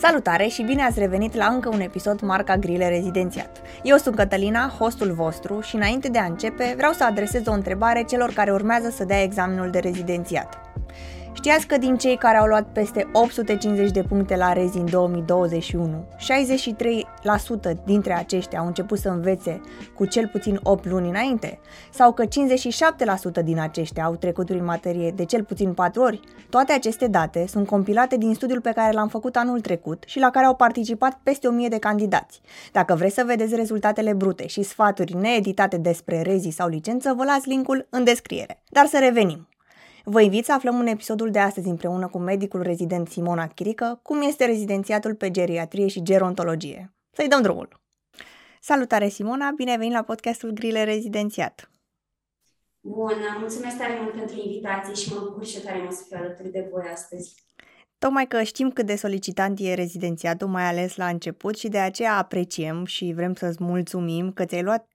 Salutare și bine ați revenit la încă un episod Marca Grile Rezidențiat. Eu sunt Cătălina, hostul vostru și înainte de a începe vreau să adresez o întrebare celor care urmează să dea examenul de rezidențiat. Știați că din cei care au luat peste 850 de puncte la rezi în 2021, 63% dintre aceștia au început să învețe cu cel puțin 8 luni înainte? Sau că 57% din aceștia au trecut prin materie de cel puțin 4 ori? Toate aceste date sunt compilate din studiul pe care l-am făcut anul trecut și la care au participat peste 1000 de candidați. Dacă vreți să vedeți rezultatele brute și sfaturi needitate despre rezi sau licență, vă las linkul în descriere. Dar să revenim. Vă invit să aflăm în episodul de astăzi împreună cu medicul rezident Simona Chirică cum este rezidențiatul pe geriatrie și gerontologie. Să-i dăm drumul! Salutare Simona, bine ai venit la podcastul Grile Rezidențiat! Bună, mulțumesc tare mult pentru invitație și mă bucur și tare mult să fiu alături de voi astăzi. Tocmai că știm cât de solicitant e rezidențiatul, mai ales la început și de aceea apreciem și vrem să-ți mulțumim că ți-ai luat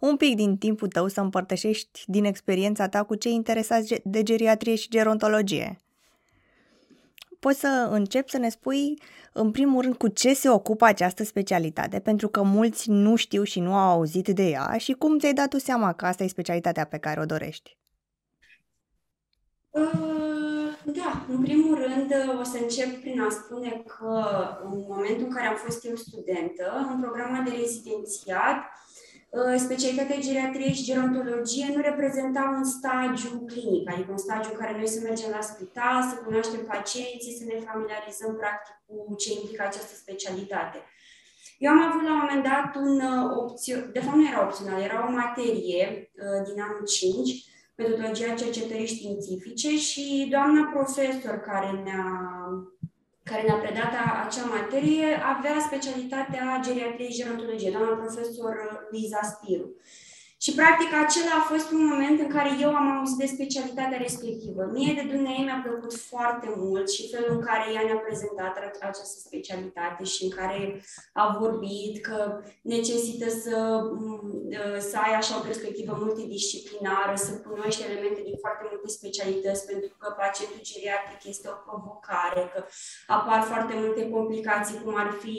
un pic din timpul tău să împărtășești din experiența ta cu cei interesați de geriatrie și gerontologie. Poți să începi să ne spui, în primul rând, cu ce se ocupă această specialitate, pentru că mulți nu știu și nu au auzit de ea și cum ți-ai dat tu seama că asta e specialitatea pe care o dorești? Uh, da, în primul rând o să încep prin a spune că în momentul în care am fost eu studentă, în programul de rezidențiat, Uh, specialitatea geriatrie și gerontologie nu reprezenta un stagiu clinic, adică un stagiu în care noi să mergem la spital, să cunoaștem pacienții, să ne familiarizăm practic cu ce implică această specialitate. Eu am avut la un moment dat un uh, opțiune, de fapt nu era opțional, era o materie uh, din anul 5, metodologia cercetării științifice și doamna profesor care ne-a care ne-a predat acea materie, avea specialitatea geriatrie și gerontologie, doamna profesor Luiza Spiru. Și, practic, acela a fost un moment în care eu am auzit de specialitatea respectivă. Mie de dumneavoastră mi-a plăcut foarte mult și felul în care ea ne-a prezentat această specialitate și în care a vorbit că necesită să, să ai așa o perspectivă multidisciplinară, să cunoști elemente din foarte multe specialități, pentru că pacientul geriatric este o provocare, că apar foarte multe complicații, cum ar fi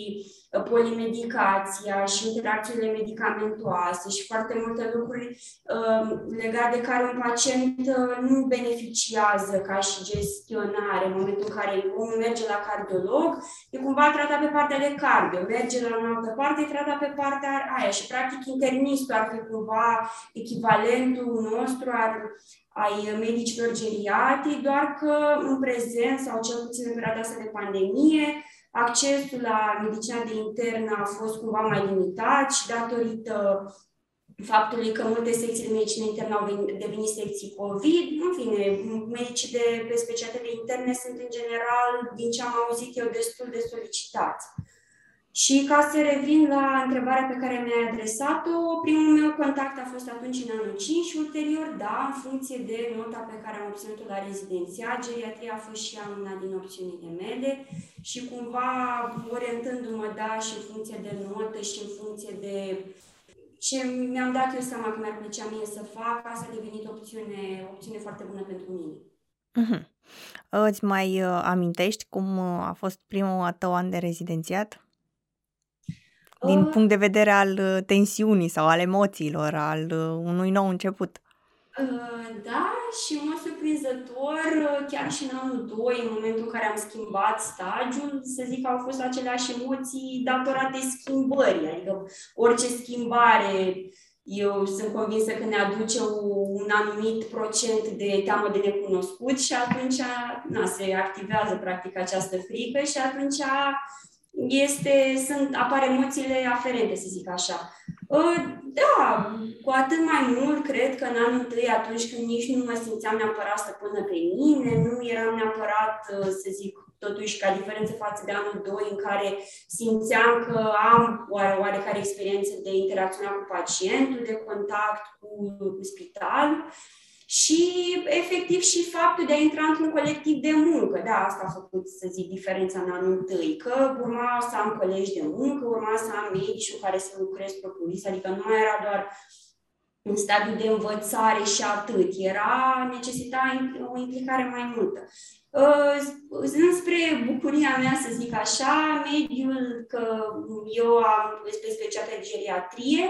polimedicația și interacțiunile medicamentoase și foarte multe lucruri uh, legate de care un pacient uh, nu beneficiază ca și gestionare. În momentul în care omul merge la cardiolog, e cumva tratat pe partea de cardio, merge la o altă parte, e tratat pe partea aia și practic internistul ar fi cumva echivalentul nostru ar, ai medicilor geriatri, doar că în prezent sau cel puțin în perioada asta de pandemie, accesul la medicina de internă a fost cumva mai limitat și datorită faptului că multe secții de medicină internă au devenit secții COVID. În fine, medicii de pe specialitățile interne sunt în general, din ce am auzit eu, destul de solicitați. Și ca să revin la întrebarea pe care mi-ai adresat-o, primul meu contact a fost atunci în anul 5 și ulterior, da, în funcție de nota pe care am obținut-o la rezidenția, geriatria a fost și una din opțiunile mele și cumva orientându-mă, da, și în funcție de notă și în funcție de ce mi-am dat eu seama că mi-ar plăcea mie să fac, asta a devenit o opțiune, o opțiune foarte bună pentru mine. Uh-huh. Îți mai uh, amintești cum uh, a fost primul tău an de rezidențiat? Din uh, punct de vedere al uh, tensiunii sau al emoțiilor, al uh, unui nou început. Uh, da, și în mod surprinzător, uh, chiar și în anul 2, în momentul în care am schimbat stagiul, să zic că au fost aceleași emoții datorate schimbării. Adică orice schimbare, eu sunt convinsă că ne aduce un anumit procent de teamă de necunoscut și atunci na, se activează practic această frică și atunci este, sunt, apar emoțiile aferente, să zic așa. Ă, da, cu atât mai mult cred că în anul întâi, atunci când nici nu mă simțeam neapărat stăpână pe mine, nu eram neapărat, ă, să zic, totuși ca diferență față de anul 2 în care simțeam că am oare, oarecare experiență de interacțiune cu pacientul, de contact cu, cu spital. Și, efectiv, și faptul de a intra într-un colectiv de muncă. Da, asta a făcut, să zic, diferența în anul întâi. Că urma să am colegi de muncă, urma să am medici cu care să lucrez propriu adică nu mai era doar în stadiu de învățare și atât. Era necesita o implicare mai multă. Uh, înspre bucuria mea, să zic așa, mediul că eu am despre specialitate de geriatrie,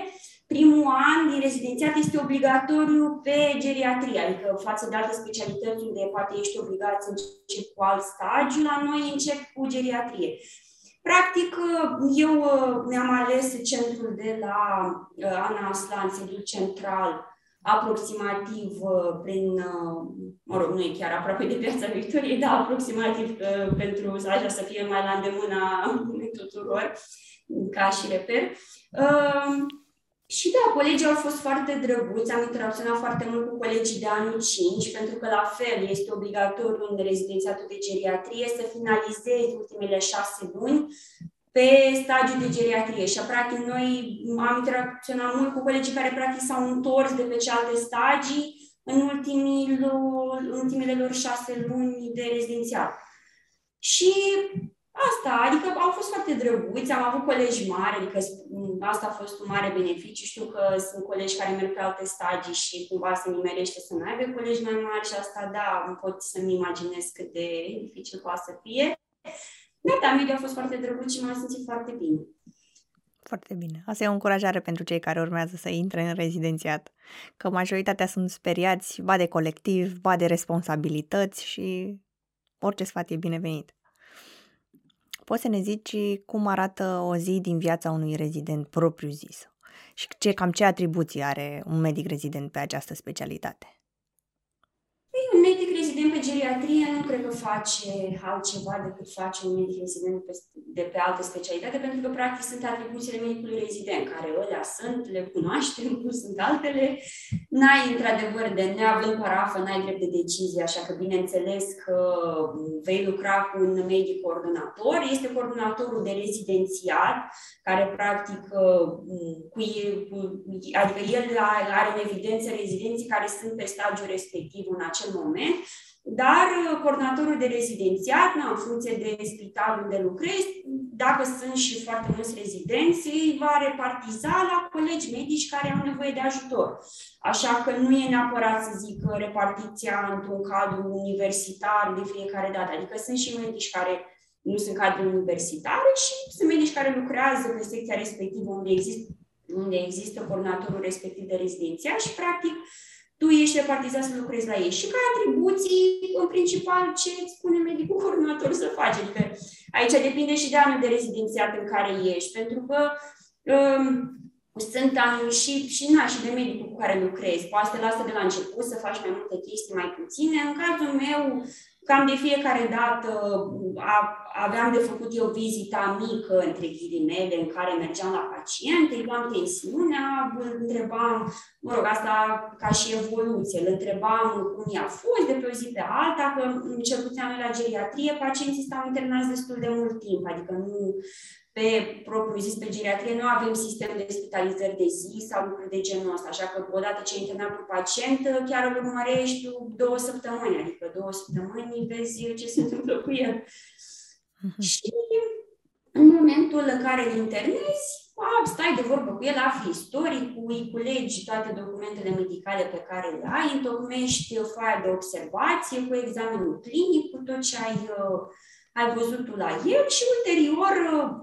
primul an din rezidențiat este obligatoriu pe geriatrie, adică față de alte specialități unde poate ești obligat să începi cu alt stagiu, la noi încep cu geriatrie. Practic, eu mi-am ales centrul de la Ana Aslan, sediul central, aproximativ uh, prin, uh, mă rog, nu e chiar aproape de Piața Victoriei, dar aproximativ uh, pentru așa să fie mai la îndemâna tuturor ca și reper. Și da, colegii au fost foarte drăguți, am interacționat foarte mult cu colegii de anul 5, pentru că la fel este obligatoriu în rezidențiatul de geriatrie să finalizezi ultimele șase luni pe stagiul de geriatrie și practic noi am interacționat mult cu colegii care practic s-au întors de pe cealaltă stagii în ultimile, ultimele lor șase luni de rezidențiat. Și asta, adică au fost foarte drăguți, am avut colegi mari, adică asta a fost un mare beneficiu. Știu că sunt colegi care merg pe alte stagii și cumva se nimerește să mai aibă colegi mai mari și asta, da, pot să-mi imaginez cât de dificil poate să fie. Da, da, mediul a fost foarte drăguț și m-am simțit foarte bine. Foarte bine. Asta e o încurajare pentru cei care urmează să intre în rezidențiat. Că majoritatea sunt speriați, ba de colectiv, ba de responsabilități și orice sfat e binevenit. Poți să ne zici cum arată o zi din viața unui rezident propriu zis și ce, cam ce atribuții are un medic rezident pe această specialitate? Păi, un medic rezident pe geriatrie nu cred că face altceva decât face un medic rezident de pe altă specialitate, pentru că, practic, sunt atribuțiile medicului rezident, care alea sunt, le cunoaștem, nu sunt altele. N-ai, într-adevăr, de neavând parafă, n-ai drept de decizie, așa că, bineînțeles, că vei lucra cu un medic coordonator. Este coordonatorul de rezidențiat, care, practic, cu, cu, adică el are în evidență rezidenții care sunt pe stagiul respectiv în acel moment, dar uh, coordonatorul de rezidențiat, în funcție de spital unde lucrezi, dacă sunt și foarte mulți rezidenți, îi va repartiza la colegi medici care au nevoie de ajutor. Așa că nu e neapărat să zic repartiția într-un cadru universitar de fiecare dată. Adică sunt și medici care nu sunt cadre universitare și sunt medici care lucrează pe secția respectivă unde există, unde există coordonatorul respectiv de rezidenția și, practic, tu ești repartizat să lucrezi la ei. Și ca atribuții, în principal, ce îți spune medicul coordonator să faci. Adică aici depinde și de anul de rezidențiat în care ești, pentru că um, sunt anul și, și, na, și de medicul cu care lucrezi. Poate să te lasă de la început să faci mai multe chestii, mai puține. În cazul meu, cam de fiecare dată a, aveam de făcut eu vizita mică, între ghilimele, în care mergeam la pacient, îi luam tensiunea, îl întrebam, mă rog, asta ca și evoluție, îl întrebam cum i-a fost de pe o zi pe alta, că cel puțin la geriatrie, pacienții stau internați destul de mult timp, adică nu pe propriu zis, pe geriatrie, nu avem sistem de spitalizări de zi sau lucruri de genul ăsta, așa că odată ce internat cu pacient, chiar îl urmărești două săptămâni, adică două săptămâni vezi ce se întâmplă cu el. Uh-huh. Și în momentul în care îl internezi, stai de vorbă cu el, afli istoricul, îi culegi toate documentele medicale pe care le ai, întocmești foaia de observație cu examenul clinic, cu tot ce ai uh, ai văzut tu la el și ulterior,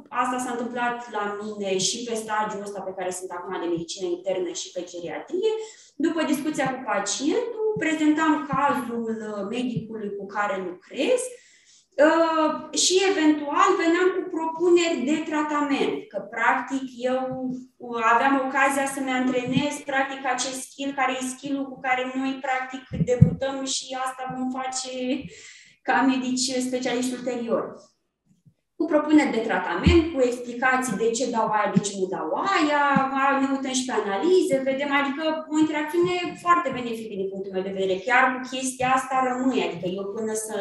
asta s-a întâmplat la mine și pe stagiul ăsta pe care sunt acum de medicină internă și pe geriatrie, după discuția cu pacientul, prezentam cazul medicului cu care lucrez uh, și eventual veneam cu propuneri de tratament, că practic eu aveam ocazia să-mi antrenez practic acest skill care e skill cu care noi practic debutăm și asta vom face ca medici specialiști ulterior. Cu propuneri de tratament, cu explicații de ce dau aia, de ce nu dau aia, ne uităm și pe analize, vedem, adică o interacțiune foarte benefică din punctul meu de vedere. Chiar cu chestia asta rămâne, adică eu până să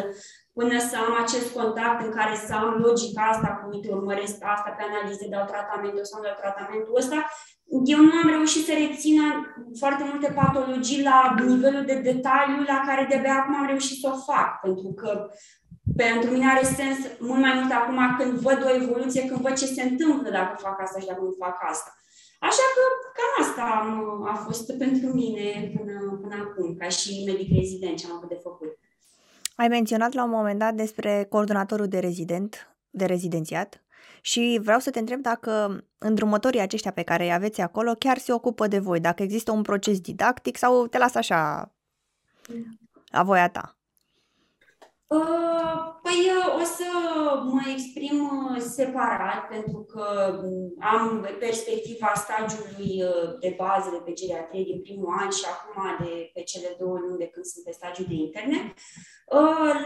până să am acest contact în care să am logica asta, cu uite, urmăresc asta pe analize, dau tratamentul sau dau tratamentul ăsta, eu nu am reușit să rețin foarte multe patologii la nivelul de detaliu la care de-abia acum am reușit să o fac, pentru că pentru mine are sens mult mai mult acum când văd o evoluție, când văd ce se întâmplă dacă fac asta și dacă nu fac asta. Așa că cam asta a fost pentru mine până, până acum, ca și medic rezident ce am avut de făcut. Ai menționat la un moment dat despre coordonatorul de rezident, de rezidențiat și vreau să te întreb dacă îndrumătorii aceștia pe care îi aveți acolo chiar se ocupă de voi, dacă există un proces didactic sau te lasă așa la voia ta. Uh, păi uh, o să mă exprim uh, separat pentru că mm, am perspectiva stagiului de bază de pe geriatrie din primul an și acum de pe cele două luni de când sunt pe stagiul de interne.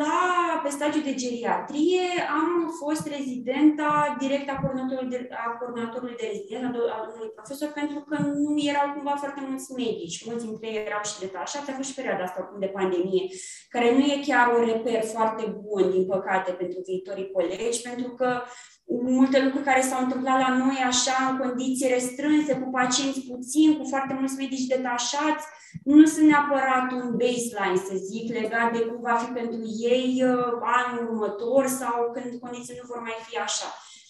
La, pe stagiul de geriatrie am fost rezidenta direct a coordonatorului de, a coordonatorului de rezidență, a domnului profesor, pentru că nu erau cumva foarte mulți medici. Mulți dintre ei erau și detașați. A fost și perioada asta acum de pandemie, care nu e chiar un reper foarte bun, din păcate, pentru viitorii colegi, pentru că multe lucruri care s-au întâmplat la noi așa, în condiții restrânse, cu pacienți puțini, cu foarte mulți medici detașați, nu sunt neapărat un baseline, să zic, legat de cum va fi pentru ei uh, anul următor sau când condițiile nu vor mai fi așa.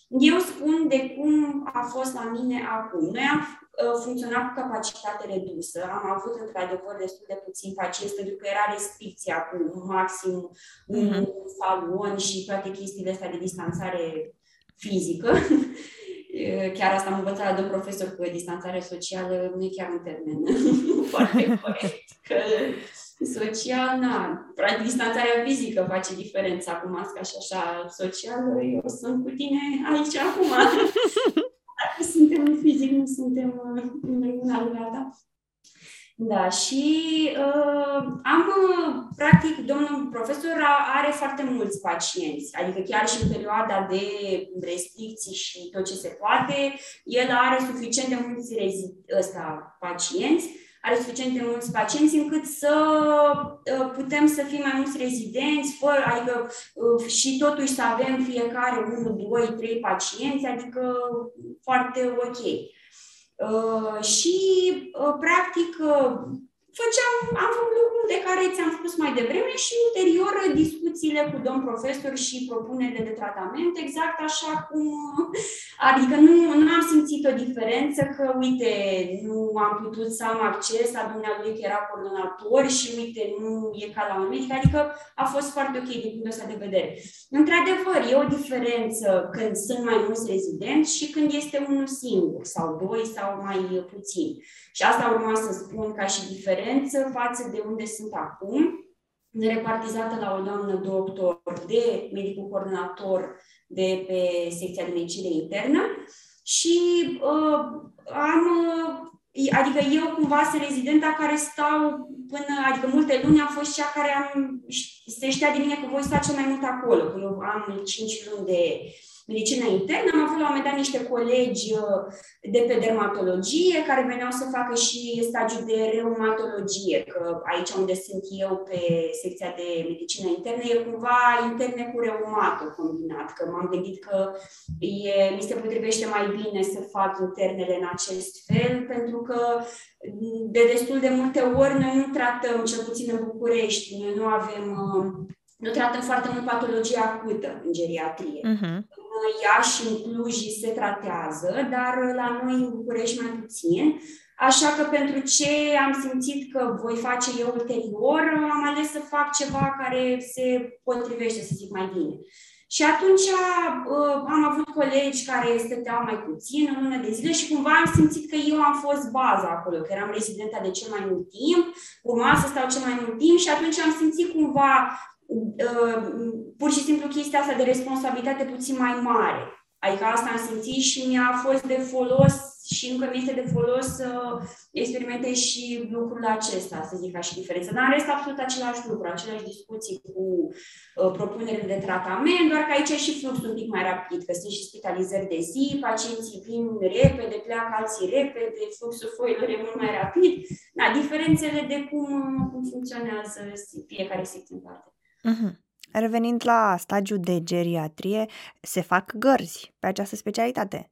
Eu spun de cum a fost la mine acum. Noi am uh, funcționat cu capacitate redusă. Am avut, într-adevăr, destul de puțin pacienți, pentru că era restricția cu maxim un mm-hmm. salon și toate chestiile astea de distanțare fizică. Chiar asta am învățat de un profesor că distanțare socială nu e chiar un termen foarte corect. Că social, na, distanțarea fizică face diferența cu masca și așa socială. Eu sunt cu tine aici acum. Dacă suntem în fizic, nu suntem în una alta. Da, și uh, am, practic, domnul profesor are foarte mulți pacienți, adică chiar și în perioada de restricții și tot ce se poate, el are suficient de mulți rezi- ăsta, pacienți, are suficient de mulți pacienți încât să uh, putem să fim mai mulți rezidenți, fără, adică uh, și totuși să avem fiecare 1, 2, 3 pacienți, adică foarte ok. Uh, și, uh, practic, uh, făceam, am făcut lucruri de care ți-am spus mai devreme și ulterior discuțiile cu domn profesor și propunerile de tratament, exact așa cum, adică nu, nu am simțit o diferență că, uite, nu am putut să am acces la dumnealui că era coordonator și, uite, nu e ca la un medic, adică a fost foarte ok din punctul ăsta de vedere. Într-adevăr, e o diferență când sunt mai mulți rezidenți și când este unul singur sau doi sau mai puțini. Și asta urma să spun ca și diferență față de unde sunt acum, repartizată la o doamnă doctor de medicul coordonator de pe secția de medicină internă și uh, am, uh, adică eu cumva sunt rezidenta care stau până, adică multe luni am fost cea care am, se știa de mine că voi sta cel mai mult acolo, că eu am 5 luni de medicină internă. Am avut la un moment dat niște colegi uh, de pe dermatologie care veneau să facă și stagiul de reumatologie, că aici unde sunt eu pe secția de medicină internă e cumva interne cu reumatul combinat, că m-am gândit că e, mi se potrivește mai bine să fac internele în acest fel, pentru că de destul de multe ori noi nu tratăm, cel puțin în București, noi nu avem uh, nu tratăm foarte mult patologia acută în geriatrie. Uh-huh. Iași, în Cluj se tratează, dar la noi în București mai puțin. Așa că pentru ce am simțit că voi face eu ulterior, am ales să fac ceva care se potrivește, să zic, mai bine. Și atunci uh, am avut colegi care stăteau mai puțin, în lună de zile și cumva am simțit că eu am fost baza acolo, că eram rezidenta de cel mai mult timp, urma să stau cel mai mult timp și atunci am simțit cumva Uh, pur și simplu chestia asta de responsabilitate puțin mai mare. Adică asta am simțit și mi-a fost de folos și încă mi este de folos să experimentez și lucrul acesta, să zic ca și diferență. Dar în rest, absolut același lucru, aceleași discuții cu uh, propunerile de tratament, doar că aici e și fluxul un pic mai rapid, că sunt și spitalizări de zi, pacienții vin repede, pleacă alții repede, fluxul foilor e mult mai rapid. Da, diferențele de cum, cum funcționează fiecare secție în parte. Uh-huh. Revenind la stagiul de geriatrie, se fac gărzi pe această specialitate.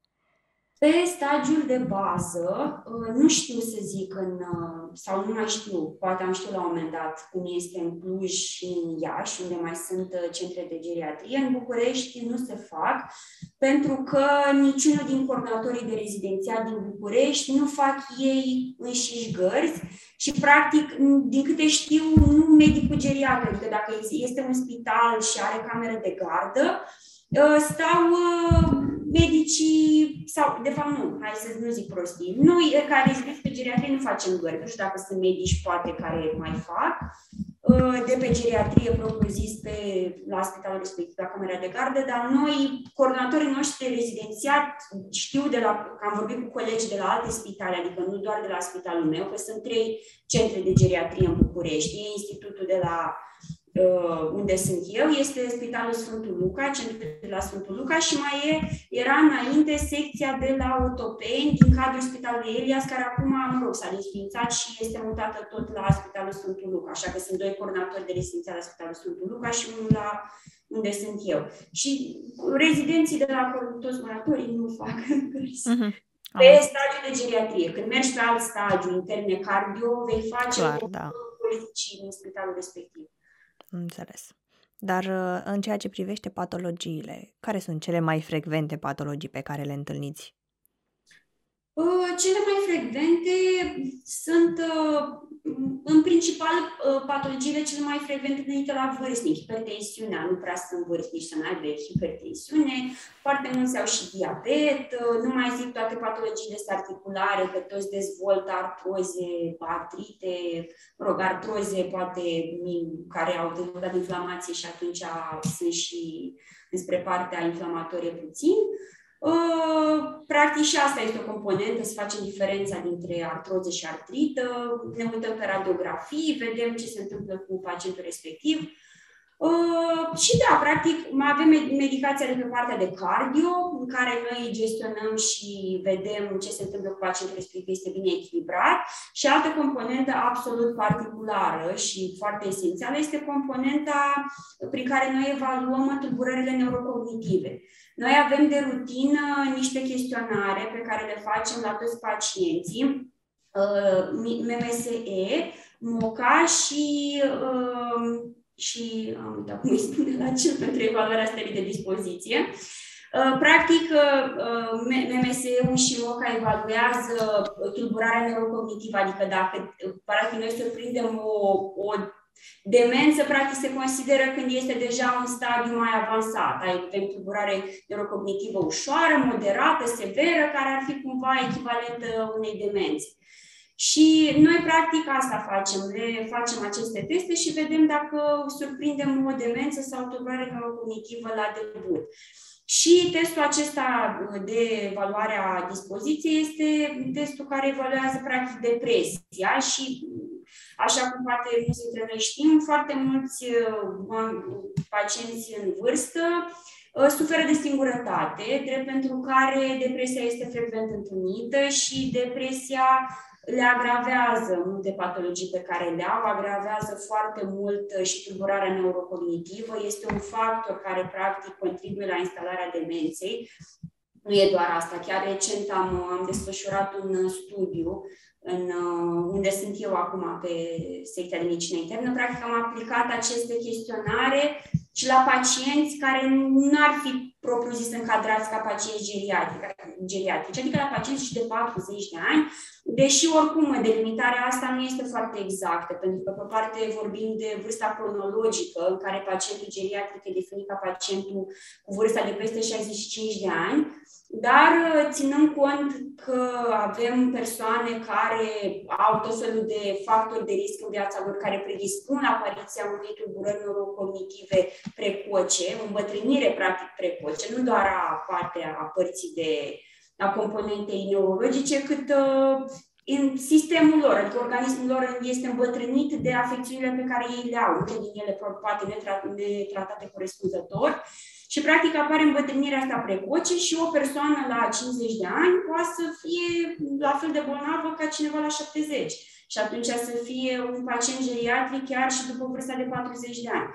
Pe stagiul de bază, uh, nu știu să zic în, uh, sau nu mai știu, poate am știut la un moment dat cum este în Cluj și în Iași, unde mai sunt uh, centre de geriatrie. În București nu se fac, pentru că niciunul din coordonatorii de rezidențiat din București nu fac ei înșiși gărzi și, practic, din câte știu, nu medicul geriatru, adică dacă este un spital și are cameră de gardă, stau medicii, sau de fapt nu, hai să nu zic prostii, noi care rezidenți pe geriatrie nu facem gări, nu știu dacă sunt medici poate care mai fac, uh, de pe geriatrie propriu-zis pe, la spitalul respectiv, la camera de gardă, dar noi, coordonatorii noștri de rezidențiat, știu de la, că am vorbit cu colegi de la alte spitale, adică nu doar de la spitalul meu, că sunt trei centre de geriatrie în București, e institutul de la uh, unde sunt eu, este Spitalul Sfântul Luca, centrul de la Sfântul Luca și mai e, era înainte secția de la Otopeni din cadrul Spitalului Elias, care acum, mă rog, s-a desfințat și este mutată tot la Spitalul Sfântul Luca, așa că sunt doi coordonatori de rezidențiat la Spitalul Sfântul Luca și unul la unde sunt eu. Și rezidenții de la toți moratorii nu fac uh-huh. Pe stadiul de geriatrie. Când mergi pe alt stagiu, interne cardio, vei face Clar, o da. politici în spitalul respectiv. Înțeles. Dar uh, în ceea ce privește patologiile, care sunt cele mai frecvente patologii pe care le întâlniți? Uh, cele mai frecvente sunt, uh, în principal, uh, patologiile cele mai frecvente întâlnite la vârstnici. Hipertensiunea, nu prea sunt vârstnici să nu aibă hipertensiune, foarte mulți au și diabet, nu mai zic toate patologiile articulare, că toți dezvoltă artroze, artrite, rog, artroze poate care au dezvoltat inflamație și atunci sunt și despre partea inflamatorie puțin. Uh, practic și asta este o componentă, să facem diferența dintre artroză și artrită, ne uităm pe radiografii, vedem ce se întâmplă cu pacientul respectiv. Uh, și da, practic, mai avem medicația de pe partea de cardio, în care noi gestionăm și vedem ce se întâmplă cu pacientul respectiv, este bine echilibrat. Și altă componentă absolut particulară și foarte esențială este componenta prin care noi evaluăm tulburările neurocognitive. Noi avem de rutină niște chestionare pe care le facem la toți pacienții, MMSE, MOCA și, uh, și am uitat cum îi spune la cel pentru evaluarea stării de dispoziție. Uh, practic, uh, MMSE-ul și MOCA evaluează tulburarea neurocognitivă, adică dacă, practic, noi surprindem o, o Demență, practic, se consideră când este deja un stadiu mai avansat. Ai avem tulburare neurocognitivă ușoară, moderată, severă, care ar fi cumva echivalentă unei demențe. Și noi, practic, asta facem. Le facem aceste teste și vedem dacă surprindem o demență sau tulburare neurocognitivă la debut. Și testul acesta de evaluare a dispoziției este testul care evaluează, practic, depresia și Așa cum poate mulți dintre noi știm, foarte mulți uh, pacienți în vârstă uh, suferă de singurătate, drept pentru care depresia este frecvent întâlnită și depresia le agravează multe patologii pe care le au, agravează foarte mult uh, și tulburarea neurocognitivă. Este un factor care, practic, contribuie la instalarea demenței. Nu e doar asta. Chiar recent am, am desfășurat un studiu în, uh, unde sunt eu acum pe secția de medicină internă, practic am aplicat aceste chestionare și la pacienți care nu ar fi propriu-zis încadrați ca pacienți geriatrici, adică la pacienți și de 40 de ani, deși oricum delimitarea asta nu este foarte exactă, pentru că pe parte vorbim de vârsta cronologică, în care pacientul geriatric e definit ca pacientul cu vârsta de peste 65 de ani, dar uh, ținând cont că avem persoane care au tot felul de factori de risc în viața lor care predispun apariția unei tulburări neurocognitive precoce, o îmbătrânire practic precoce, nu doar a partea a părții de a componentei neurologice, cât uh, în sistemul lor, adică organismul lor este îmbătrânit de afecțiunile pe care ei le au, multe din ele poate netratate corespunzător și practic apare îmbătrânirea asta precoce și o persoană la 50 de ani poate să fie la fel de bolnavă ca cineva la 70 și atunci să fie un pacient geriatric chiar și după vârsta de 40 de ani.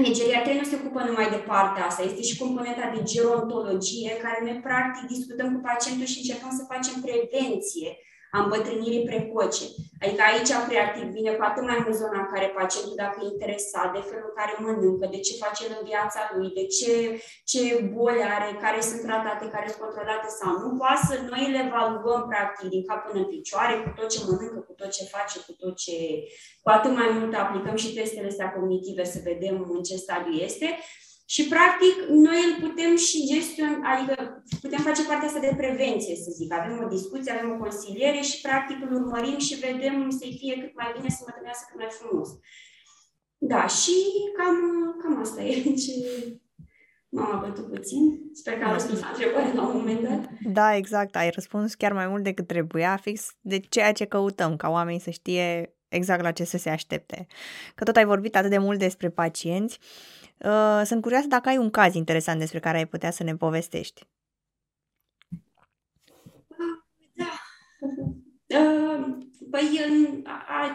Geriatria nu se ocupă numai de partea asta, este și componenta de gerontologie, care noi practic discutăm cu pacientul și încercăm să facem prevenție a îmbătrânirii precoce. Adică aici, practic, vine cu atât mai mult zona în care pacientul, dacă e interesat de felul în care mănâncă, de ce face în viața lui, de ce, ce boli are, care sunt tratate, care sunt controlate sau nu, poate să noi le evaluăm, practic, din cap până în picioare, cu tot ce mănâncă, cu tot ce face, cu tot ce... Cu atât mai mult aplicăm și testele astea cognitive să vedem în ce stadiu este și, practic, noi îl putem și gestiona, adică putem face partea asta de prevenție, să zic. Avem o discuție, avem o consiliere și, practic, îl urmărim și vedem să-i fie cât mai bine, să mă trăiască cât mai frumos. Da, și cam, cam asta e ce m-am bătut puțin. Sper că am răspuns la întrebare la un moment dat. Da, exact. Ai răspuns chiar mai mult decât trebuia, fix de ceea ce căutăm, ca oamenii să știe exact la ce să se aștepte. Că tot ai vorbit atât de mult despre pacienți, uh, sunt curioasă dacă ai un caz interesant despre care ai putea să ne povestești. Da. Uh, păi,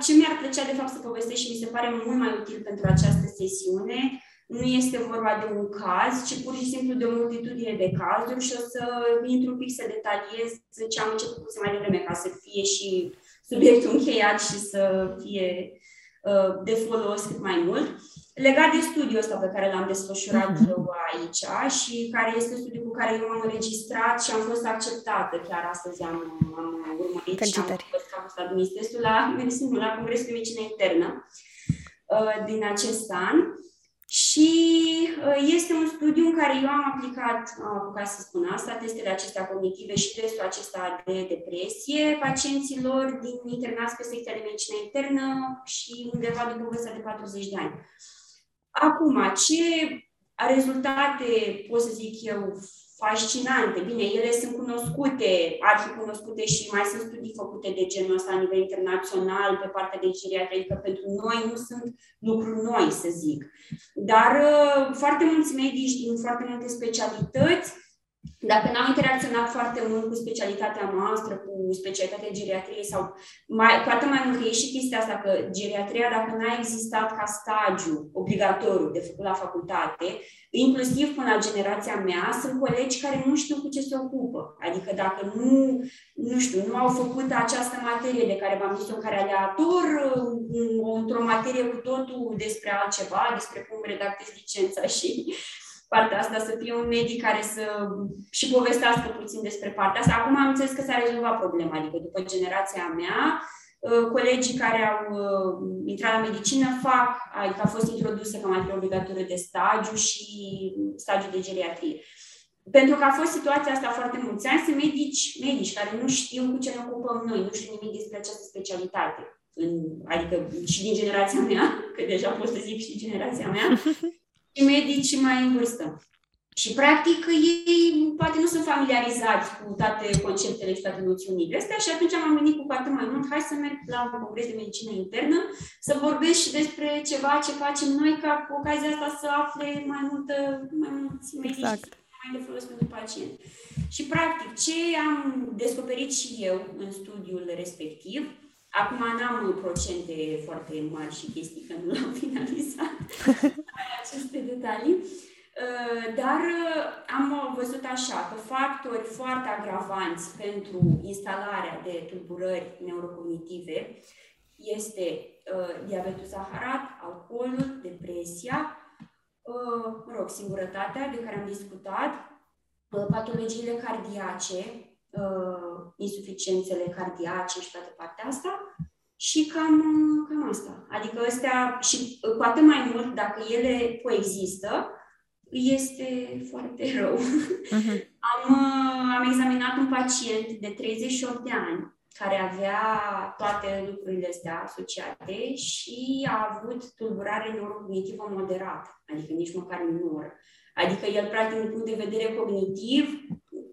ce mi-ar plăcea de fapt să povestesc și mi se pare mult mai util pentru această sesiune, nu este vorba de un caz, ci pur și simplu de o multitudine de cazuri și o să intru un pic să detaliez ce am început să mai devreme ca să fie și subiectul încheiat și să fie uh, de folos cât mai mult. Legat de studiul ăsta pe care l-am desfășurat mm-hmm. eu aici și care este studiul cu care eu m-am înregistrat și am fost acceptată. Chiar astăzi am, am urmărit și am fost, am fost admis testul la, la Congresul de Medicină Internă uh, din acest an. Și uh, este un studiu în care eu am aplicat, am apucat să spun asta, testele acestea cognitive și testul acesta de depresie pacienților din internați pe secția de medicină internă și undeva după vârsta de 40 de ani. Acum, ce rezultate pot să zic eu fascinante. Bine, ele sunt cunoscute, arhi-cunoscute și mai sunt studii făcute de genul ăsta la nivel internațional pe partea de geriatrie, adică pentru noi nu sunt lucruri noi, să zic. Dar uh, foarte mulți medici din foarte multe specialități dacă n-au interacționat foarte mult cu specialitatea noastră, cu specialitatea geriatriei sau mai, cu atât mai mult că e și chestia asta că geriatria, dacă n-a existat ca stagiu obligatoriu de făcut la facultate, inclusiv până la generația mea, sunt colegi care nu știu cu ce se ocupă. Adică dacă nu, nu știu, nu au făcut această materie de care v-am zis-o, care aleator, într-o materie cu totul despre altceva, despre cum redactezi licența și partea asta, să fie un medic care să și povestească puțin despre partea asta. Acum am înțeles că s-a rezolvat problema, adică după generația mea, uh, colegii care au uh, intrat la medicină fac, adică a fost introdusă ca materie obligatoriu de stagiu și stagiu de geriatrie. Pentru că a fost situația asta foarte mulți ani, sunt medici, medici care nu știu cu ce ne ocupăm noi, nu știu nimic despre această specialitate. În, adică și din generația mea, că deja pot să zic și generația mea, și medici mai în vârstă. Și, practic, ei poate nu sunt familiarizați cu toate conceptele și toate noțiunile astea și atunci am gândit cu atât mai mult, hai să merg la un congres de medicină internă, să vorbesc și despre ceva ce facem noi, ca cu ocazia asta să afle mai, multă, mai mulți medici exact. mai de folos pentru pacient. Și, practic, ce am descoperit și eu în studiul respectiv, Acum n-am procente foarte mari și chestii, că nu l-am finalizat aceste detalii, uh, dar uh, am văzut așa că factori foarte agravanți pentru instalarea de tulburări neurocognitive este uh, diabetul zaharat, alcoolul, depresia, mă rog, singurătatea de care am discutat, patologiile cardiace, uh, insuficiențele cardiace și toată partea asta. Și cam, cam asta. Adică astea, și cu atât mai mult, dacă ele coexistă, este foarte rău. Uh-huh. Am, am examinat un pacient de 38 de ani care avea toate lucrurile astea asociate și a avut tulburare neurocognitivă moderată, adică nici măcar minor. Adică el, practic, din punct de vedere cognitiv,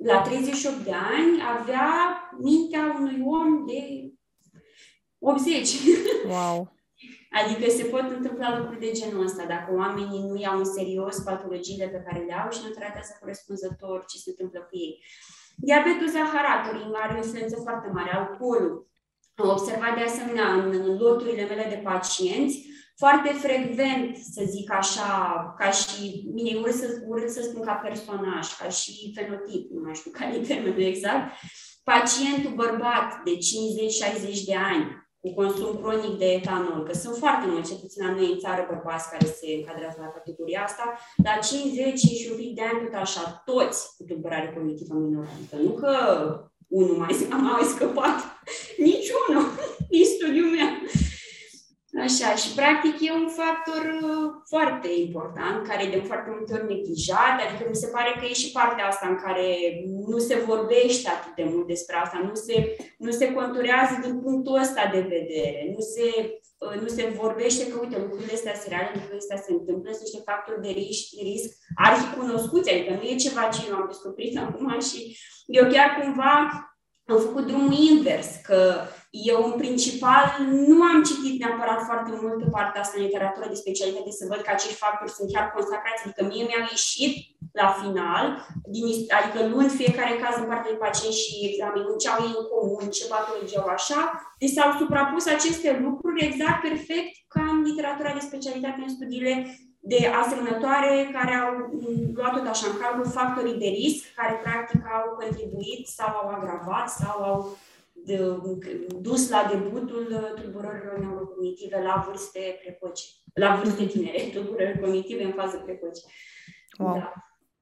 la 38 de ani, avea mintea unui om de 80. Wow! Adică se pot întâmpla lucruri de genul ăsta dacă oamenii nu iau în serios patologiile pe care le au și nu tratează corespunzător ce se întâmplă cu ei. Diabetul zaharatorii are o influență foarte mare, alcoolul. Am observat de asemenea în loturile mele de pacienți foarte frecvent, să zic așa, ca și, bine, urât să, urât să spun ca personaj, ca și fenotip, nu mai știu care e termenul exact, pacientul bărbat de 50-60 de ani, cu consum cronic de etanol, că sunt foarte mulți, cel puțin la noi în țară, bărbați care se încadrează la categoria asta, dar 50 și un pic de ani tot așa, toți cu tulburare cognitivă minoră. Adică nu că unul mai, am mai scăpat, niciunul din studiul meu. Așa, și practic e un factor uh, foarte important, care e de foarte multe ori neglijat, adică mi se pare că e și partea asta în care nu se vorbește atât de mult despre asta, nu se, nu se conturează din punctul ăsta de vedere, nu se, uh, nu se vorbește că, uite, lucrurile astea se reale, lucrurile astea se întâmplă, sunt niște factori de risc, de risc arhicunoscuți, adică nu e ceva ce eu am descoperit acum și eu chiar cumva am făcut drumul invers, că eu, în principal, nu am citit neapărat foarte mult pe partea asta în literatură de specialitate să văd că acești factori sunt chiar consacrați, adică mie mi-a ieșit la final, din, adică luând fiecare caz în parte de pacient și examinând ce au ei în comun, ce patologie au așa, deci s-au suprapus aceste lucruri exact perfect ca în literatura de specialitate în studiile de asemănătoare care au luat tot așa în calcul factorii de risc care practic au contribuit sau au agravat sau au de, dus la debutul tulburărilor neurocognitive la vârste precoce, la vârste tinere, tulburări cognitive în fază precoce. Wow. Da.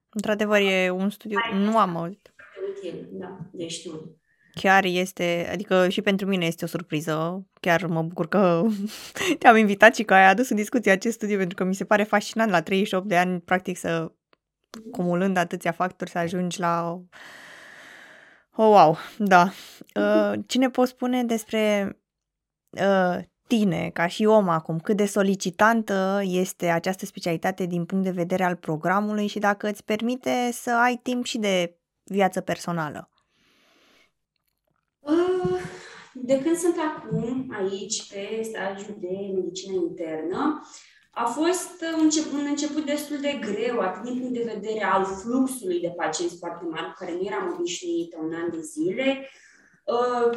Într-adevăr, e un studiu, Mai nu am auzit. Util, da, de știut. Chiar este, adică și pentru mine este o surpriză. Chiar mă bucur că te-am invitat și că ai adus în discuție acest studiu, pentru că mi se pare fascinant la 38 de ani, practic, să cumulând atâția factori, să ajungi la Oh, wow, da. Uh, ce ne poți spune despre uh, tine, ca și om acum, cât de solicitantă este această specialitate din punct de vedere al programului și dacă îți permite să ai timp și de viață personală? Uh, de când sunt acum aici pe stagiul de medicină internă, a fost un început, un început destul de greu, atât din punct de vedere al fluxului de pacienți foarte mari, cu care nu eram obișnuită un an de zile, Uh,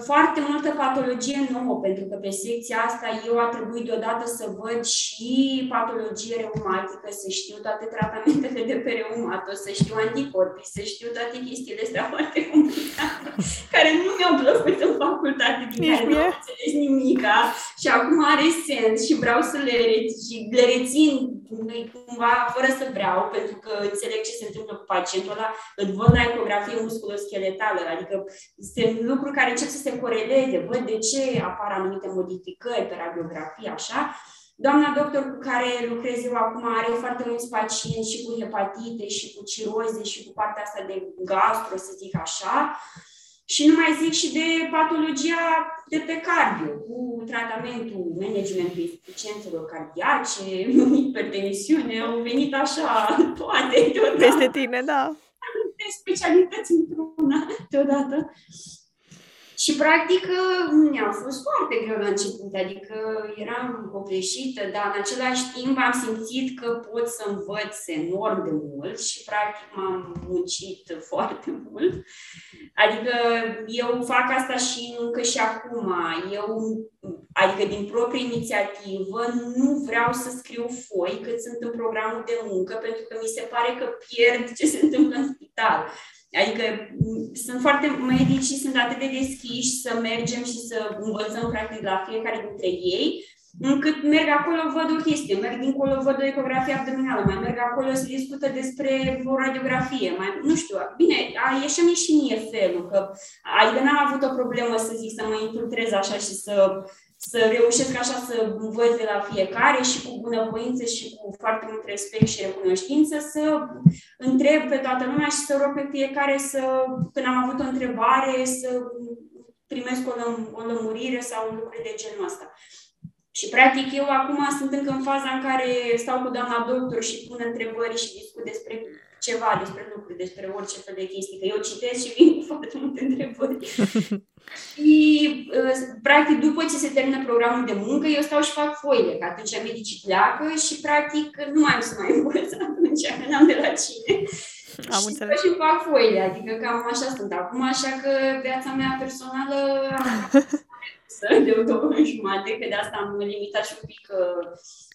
foarte multă patologie nouă, pentru că pe secția asta eu a trebuit deodată să văd și patologie reumatică, să știu toate tratamentele de pe reumato, să știu anticorpi, să știu toate chestiile astea foarte complicate, care nu mi-au plăcut în facultate, din care nu am înțeles nimica. Și acum are sens și vreau să le, și le rețin cumva fără să vreau, pentru că înțeleg ce se întâmplă cu pacientul ăla, îl văd la ecografie musculoscheletală, adică sunt lucruri care încep să se coreleze, văd de ce apar anumite modificări pe radiografie, așa. Doamna doctor cu care lucrez eu acum are foarte mulți pacienți și cu hepatite, și cu ciroze, și cu partea asta de gastro, să zic așa. Și nu mai zic și de patologia de pe cardio, cu tratamentul, managementul insuficiențelor cardiace, hipertensiune, au venit așa toate deodată. Peste tine, da. De specialități într-una deodată. Și, practic, mi-a fost foarte greu la început, adică eram copleșită, dar în același timp am simțit că pot să învăț enorm de mult și, practic, m-am muncit foarte mult. Adică eu fac asta și încă și acum. Eu, adică din proprie inițiativă, nu vreau să scriu foi cât sunt în programul de muncă, pentru că mi se pare că pierd ce se întâmplă în spital. Adică sunt foarte, medicii sunt atât de deschiși să mergem și să învățăm practic la fiecare dintre ei, încât merg acolo, văd o chestie, merg dincolo, văd o ecografie abdominală, mai merg acolo, să discută despre o radiografie, mai, nu știu, bine, a ieșit și mie felul, că, adică n-am avut o problemă să zic, să mă infiltrez așa și să să reușesc așa să învăț de la fiecare și cu bunăvoință și cu foarte mult respect și recunoștință să întreb pe toată lumea și să rog pe fiecare să, când am avut o întrebare, să primesc o, lăm- o lămurire sau lucruri de genul ăsta. Și, practic, eu acum sunt încă în faza în care stau cu doamna doctor și pun întrebări și discut despre ceva, despre lucruri, despre orice fel de chestii, că eu citesc și vin cu foarte multe întrebări. și, uh, practic, după ce se termină programul de muncă, eu stau și fac foile, că atunci medicii pleacă și, practic, nu mai am să mai învăț atunci, că n-am de la cine. Am și înțeles. și fac foile, adică cam așa sunt acum, așa că viața mea personală de două ori jumate, că de asta am limitat și un pic uh,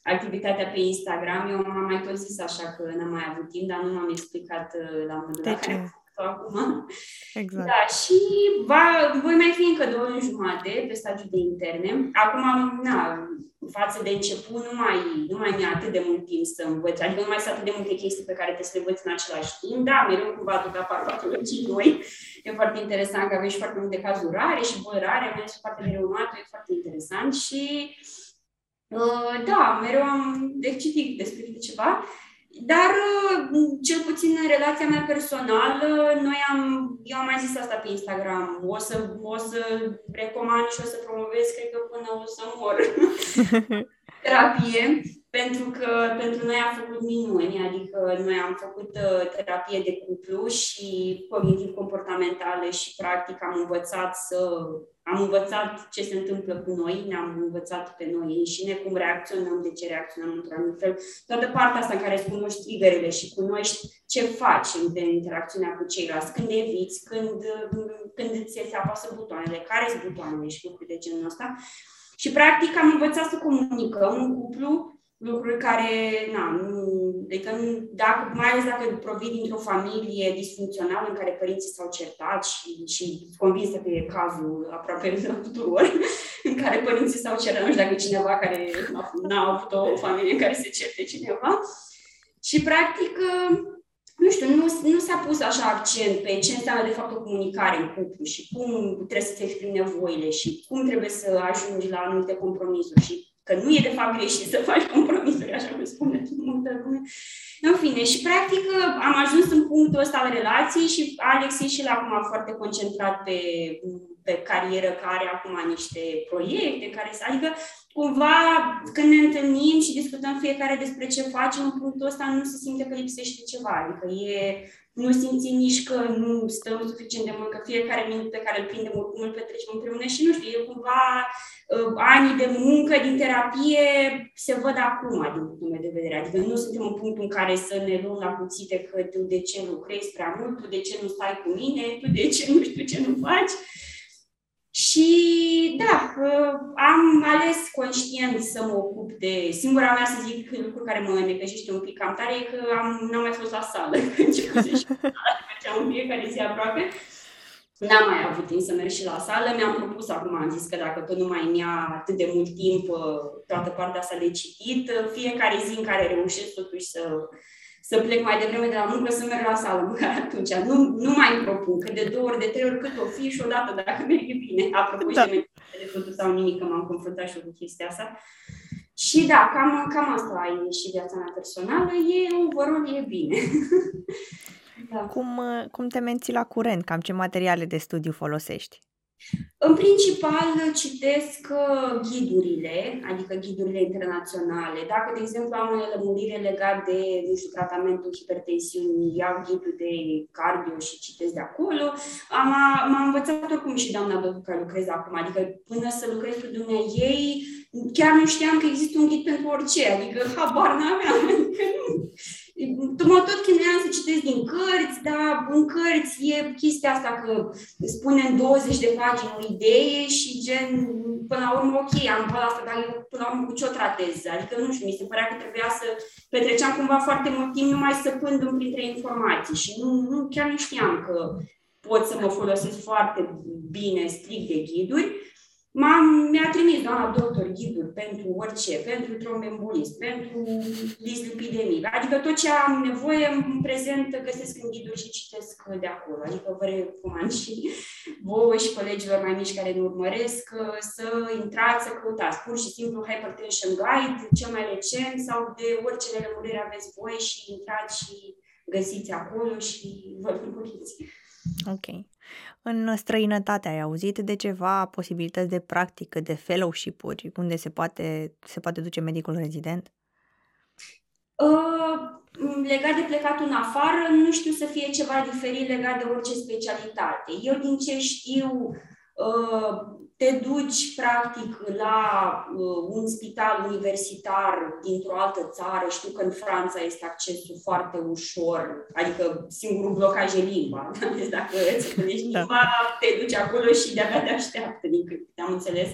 activitatea pe Instagram. Eu am mai tot zis așa că n-am mai avut timp, dar nu m-am explicat uh, la modul de care acum. Exact. Da, și va, voi mai fi încă două luni jumate pe stagiu de interne. Acum, na, față de început, nu mai, nu mai mi-a atât de mult timp să învăț. Adică nu mai sunt atât de multe chestii pe care te să le învăț în același timp. Da, mereu cumva tot apar patologii noi. E foarte interesant că aveți foarte multe cazuri rare și boli rare, mai ales foarte de reumatul, e foarte interesant și uh, da, mereu am de citit despre ceva. Dar, uh, cel puțin în relația mea personală, noi am, eu am mai zis asta pe Instagram, o să, o să recomand și o să promovez, cred că până o să mor, terapie, pentru că pentru noi a făcut minuni, adică noi am făcut uh, terapie de cuplu și cognitiv comportamentale și practic am învățat să am învățat ce se întâmplă cu noi, ne-am învățat pe noi înșine, cum reacționăm, de ce reacționăm într-un anumit fel. Toată partea asta în care îți cunoști triggerele și cunoști ce faci în interacțiunea cu ceilalți, când eviți, când, când îți se apasă butoanele, care sunt butoanele și lucruri de genul ăsta. Și practic am învățat să comunicăm în cuplu lucruri care, na, nu, adică dacă, mai ales dacă provii dintr-o familie disfuncțională în care părinții s-au certat și, și convinsă că e cazul aproape tuturor, în care părinții s-au certat, nu știu dacă e cineva care n-a avut o familie în care se certe cineva. Și, practic, nu știu, nu, nu s-a pus așa accent pe ce înseamnă de fapt o comunicare în cuplu și cum trebuie să-ți exprimi nevoile și cum trebuie să ajungi la anumite compromisuri și că nu e de fapt greșit să faci compromisuri, așa cum spune multă lume. În fine, și practic am ajuns în punctul ăsta al relației și Alex e și la acum foarte concentrat pe, pe carieră, care are acum niște proiecte, care adică cumva când ne întâlnim și discutăm fiecare despre ce facem, în punctul ăsta nu se simte că lipsește ceva, adică e nu simțim nici că nu stăm suficient de mult, că fiecare minut pe care îl prindem oricum îl petrecem împreună și nu știu, e cumva uh, anii de muncă din terapie se văd acum din punctul meu de vedere. Adică nu suntem în punctul în care să ne luăm la cuțite că tu de ce lucrezi prea mult, tu de ce nu stai cu mine, tu de ce nu știu ce nu faci. Și da, am ales conștient să mă ocup de singura mea, să zic, lucru care mă necăjește un pic cam tare, e că am, n-am mai fost la sală. Mergeam în fiecare zi aproape. N-am mai avut timp să merg și la sală. Mi-am propus acum, am zis că dacă tot nu mai ia atât de mult timp toată partea asta de citit, fiecare zi în care reușesc totuși să să plec mai devreme de la muncă, să merg la sală, măcar atunci. Nu, nu mai îmi propun, că de două ori, de trei ori cât o fi și odată dacă merge bine. Apropo da. și de totul sau nimic, că m-am confruntat și eu cu chestia asta. Și da, cam, cam asta e și viața mea personală. E, overall, e bine. da. cum, cum te menții la curent? Cam ce materiale de studiu folosești? În principal citesc uh, ghidurile, adică ghidurile internaționale. Dacă, de exemplu, am o lămurire legat de, nu știu, tratamentul hipertensiunii, iau ghidul de cardio și citesc de acolo, am, m-am învățat oricum și doamna Băbu care lucrez acum, adică până să lucrez cu dumnea ei, chiar nu știam că există un ghid pentru orice, adică habar n-aveam, adică nu mă tot chinuiam să citesc din cărți, dar în cărți e chestia asta că spune în 20 de pagini o idee și gen, până la urmă, ok, am pe asta, dar eu până la urmă cu ce o tratez? Adică, nu știu, mi se părea că trebuia să petreceam cumva foarte mult timp numai săpându-mi printre informații și nu, nu, chiar nu știam că pot să mă folosesc foarte bine, strict de ghiduri. M-am, mi-a trimis doamna doctor ghiduri pentru orice, pentru trombembolism, pentru dislipidemie. Adică tot ce am nevoie în prezent găsesc în ghiduri și citesc de acolo. Adică vă recomand și vouă și colegilor mai mici care ne urmăresc să intrați, să căutați pur și simplu Hypertension Guide, cel mai recent, sau de orice lămurire aveți voi și intrați și găsiți acolo și vă lămuriți. Ok. În străinătate ai auzit de ceva posibilități de practică, de fellowship-uri, unde se poate, se poate duce medicul rezident? Uh, legat de plecatul în afară, nu știu să fie ceva diferit legat de orice specialitate. Eu, din ce știu, te duci practic la un spital universitar dintr-o altă țară, știu că în Franța este accesul foarte ușor, adică singurul blocaj e limba, deci dacă îți cunoști da. limba, te duci acolo și de-abia te așteaptă, din câte am înțeles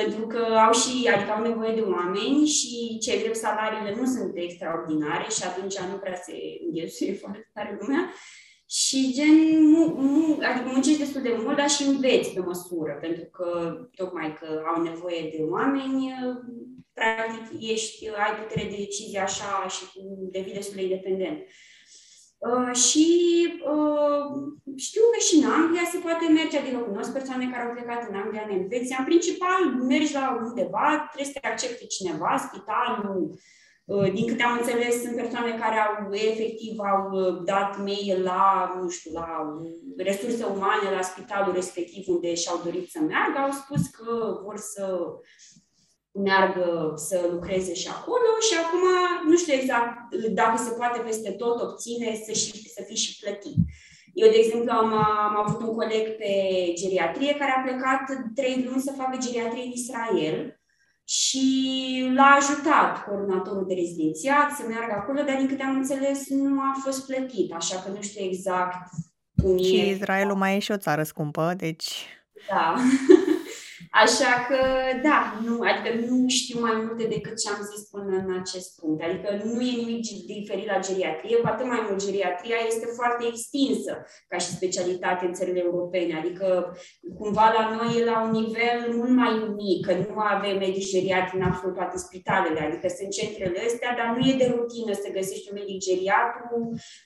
pentru că au și, adică au nevoie de oameni și ce drept salariile nu sunt extraordinare și atunci nu prea se înghesuie foarte tare lumea. Și gen, nu, nu, adică muncești destul de mult, dar și înveți pe măsură, pentru că tocmai că au nevoie de oameni, practic ești, ai putere de decizie așa și devii destul de independent. Uh, Uh, și uh, știu că și în Anglia se poate merge, adică cunosc persoane care au plecat în Anglia, în Elveția. În principal, mergi la undeva, trebuie să te accepte cineva, spitalul. Uh, din câte am înțeles, sunt persoane care au efectiv au uh, dat mail la, nu știu, la resurse umane, la spitalul respectiv unde și-au dorit să meargă, au spus că vor să meargă să lucreze și acolo și acum nu știu exact dacă se poate peste tot obține să, și, să fii și plătit. Eu, de exemplu, am, am avut un coleg pe geriatrie care a plecat trei luni să facă geriatrie în Israel și l-a ajutat coordonatorul de rezidențiat să meargă acolo, dar din câte am înțeles nu a fost plătit, așa că nu știu exact cum și e. Și Israelul mai e și o țară scumpă, deci... Da. Așa că, da, nu, adică nu știu mai multe decât ce am zis până în acest punct. Adică nu e nimic diferit la geriatrie, cu atât mai mult geriatria este foarte extinsă ca și specialitate în țările europene. Adică, cumva, la noi e la un nivel mult mai mic, că nu avem medici geriatri în absolut toate spitalele. Adică sunt centrele astea, dar nu e de rutină să găsești un medic geriatru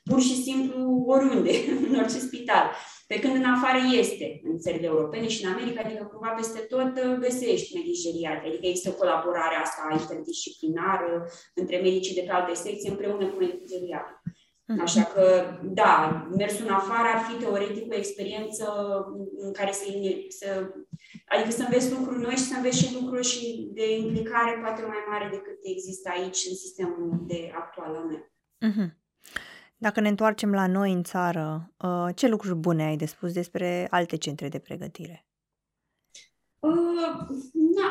pur și simplu oriunde, în orice spital. Pe când în afară este, în țările europene și în America, adică cumva peste tot uh, găsești medici geriatri, adică există colaborarea asta interdisciplinară între medicii de pe alte secții împreună cu medicii geriatri. Mhm. Așa că, da, mersul în afară ar fi teoretic o experiență în care să, să adică să înveți lucruri noi și să înveți și lucruri și de implicare poate mai mare decât există aici în sistemul de actual al meu. Uh-huh. Dacă ne întoarcem la noi în țară, uh, ce lucruri bune ai de spus despre alte centre de pregătire? Uh, na,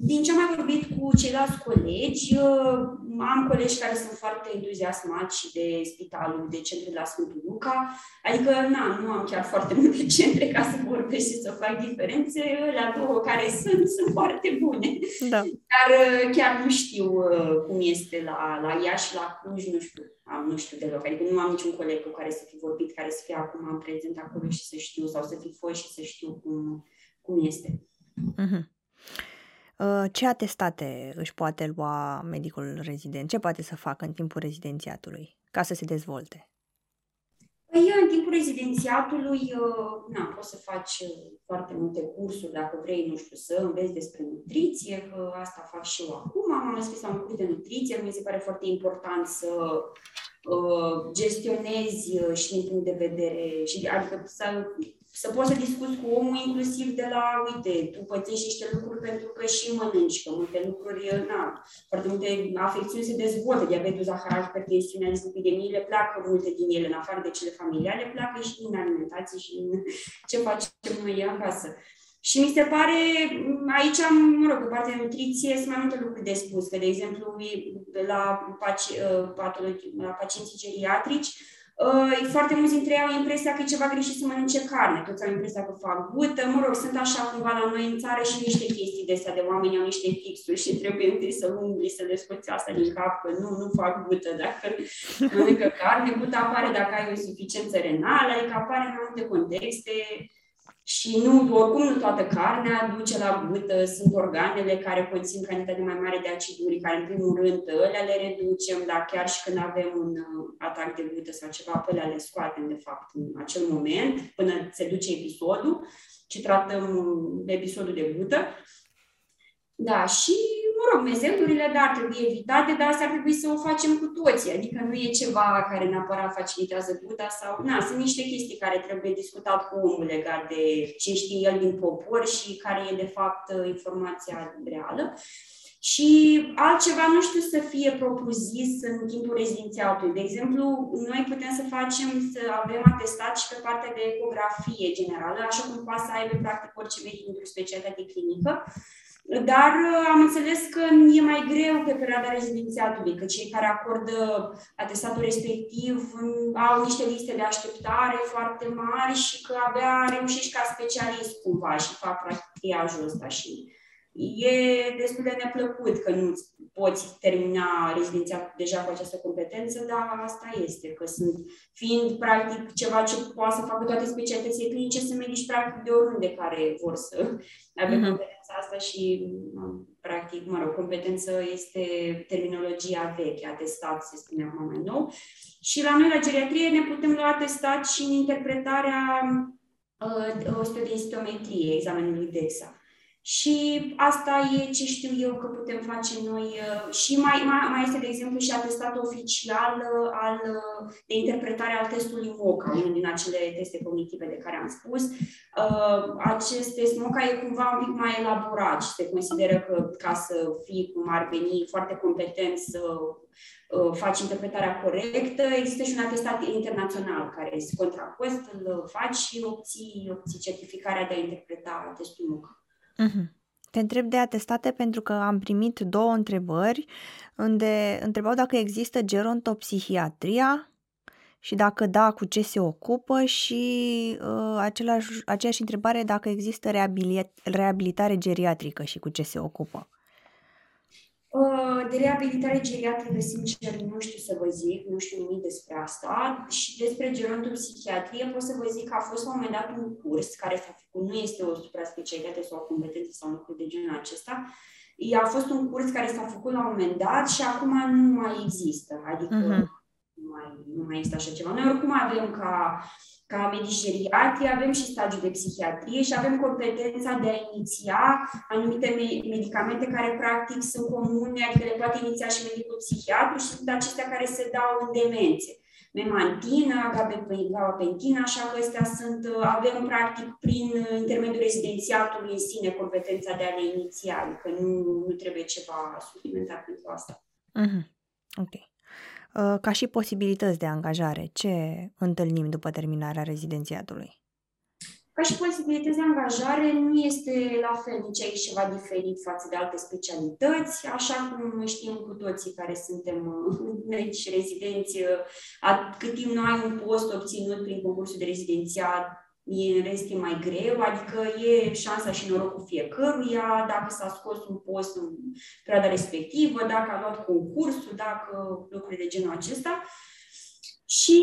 din ce am mai vorbit cu ceilalți colegi, uh, am colegi care sunt foarte entuziasmați de spitalul de centru de la Sfântul Luca, adică na, nu am chiar foarte multe centre ca să vorbesc și să fac diferențe, la două care sunt, sunt foarte bune. Da. Dar uh, chiar nu știu uh, cum este la, la Iași, la Cluj, nu știu, am, nu știu deloc, adică nu am niciun coleg cu care să fi vorbit, care să fie acum în prezent acolo și să știu, sau să fi fost și să știu cum, cum este. Uh-huh. Ce atestate își poate lua medicul rezident? Ce poate să facă în timpul rezidențiatului ca să se dezvolte? Păi, în timpul rezidențiatului, uh, na, poți să faci uh, foarte multe cursuri, dacă vrei, nu știu, să înveți despre nutriție, că asta fac și eu acum. Am scris la un curs de nutriție, mi se pare foarte important să uh, gestionezi uh, și din punct de vedere, și, adică să să poți să discuți cu omul inclusiv de la, uite, tu pățești niște lucruri pentru că și mănânci, că multe lucruri, na, foarte multe afecțiuni se dezvoltă, diabetul, zaharat, hipertensiunea, dislipidemiile, pleacă multe din ele, în afară de cele familiale, pleacă și din alimentație și din ce facem noi acasă. Și mi se pare, aici, mă rog, pe partea de nutriție sunt mai multe lucruri de spus, că, de exemplu, la, paci, patologi, la pacienții geriatrici, Uh, foarte mulți dintre ei au impresia că e ceva greșit să mănânce carne, toți au impresia că fac gută, mă rog, sunt așa cumva la noi în țară și niște chestii de astea de oameni au niște fixuri și trebuie întâi să umbli, să le scoți asta din cap, că nu, nu fac gută dacă mănâncă carne, gută apare dacă ai o insuficiență renală, adică apare în multe contexte, și nu, oricum nu toată carnea duce la gâtă, sunt organele care conțin cantitate mai mare de aciduri, care în primul rând alea le reducem, dar chiar și când avem un uh, atac de gâtă sau ceva, pe alea le scoatem de fapt în acel moment, până se duce episodul și tratăm episodul de gâtă. Da, și mă rog, mezelurile, da, ar trebui evitate, dar asta ar trebui să o facem cu toții, adică nu e ceva care neapărat facilitează guta sau, na, sunt niște chestii care trebuie discutat cu omul legat de ce știe el din popor și care e de fapt informația reală. și altceva nu știu să fie propriu-zis în timpul rezidențiatului. De exemplu, noi putem să facem, să avem atestat și pe partea de ecografie generală, așa cum poate să aibă practic orice medic într-o specialitate clinică, dar uh, am înțeles că e mai greu pe perioada rezidențiatului, că cei care acordă atestatul respectiv um, au niște liste de așteptare foarte mari și că abia reușești ca specialist cumva și fac practic triajul ăsta și e destul de neplăcut că nu poți termina rezidenția deja cu această competență, dar asta este, că sunt, fiind practic ceva ce poate să facă toate specialitățile clinice, sunt medici practic de oriunde care vor să aibă mm-hmm. Competența asta și practic, mă rog, competență este terminologia veche, atestat se spune acum mai nou. Și la noi, la geriatrie, ne putem lua atestat și în interpretarea uh, osteodensitometrie, examenului DEXA. Și asta e ce știu eu că putem face noi. Uh, și mai, mai, mai este, de exemplu, și atestat oficial uh, al, uh, de interpretare al testului MOCA, unul din acele teste cognitive de care am spus. Acest test MOCA e cumva un pic mai elaborat și se consideră că ca să fii cum ar veni foarte competent să faci interpretarea corectă, există și un atestat internațional care este contrapost, îl faci și obții, obții certificarea de a interpreta testul MOCA. Uh-huh. Te întreb de atestate pentru că am primit două întrebări unde întrebau dacă există gerontopsihiatria și dacă da, cu ce se ocupă și uh, același, aceeași întrebare dacă există reabilitare geriatrică și cu ce se ocupă. Uh, de reabilitare geriatrică, sincer, nu știu să vă zic, nu știu nimic despre asta. Și despre gerontopsihiatrie pot să vă zic că a fost la un moment dat un curs care s-a făcut, nu este o supra-specialitate sau o competență sau un lucru de genul acesta, a fost un curs care s-a făcut la un moment dat și acum nu mai există. Adică uh-huh. nu, mai, nu mai există așa ceva. Noi oricum avem ca ca medici geriatri, avem și stagiul de psihiatrie și avem competența de a iniția anumite medicamente care practic sunt comune, adică le poate iniția și medicul psihiatru și sunt acestea care se dau în demențe. Memantina, gabapentina, așa că astea sunt, avem practic prin intermediul rezidențiatului în sine competența de a le iniția, adică nu, nu trebuie ceva suplimentar pentru asta. Mm-hmm. Ok. Uh, ca și posibilități de angajare. Ce întâlnim după terminarea rezidențiatului? Ca și posibilități de angajare, nu este la fel nici aici ceva diferit față de alte specialități, așa cum știm cu toții care suntem medici rezidenți, uh, cât timp nu ai un post obținut prin concursul de rezidențiat, e, în rest e mai greu, adică e șansa și norocul fiecăruia, dacă s-a scos un post în perioada respectivă, dacă a luat concursul, dacă lucruri de genul acesta. Și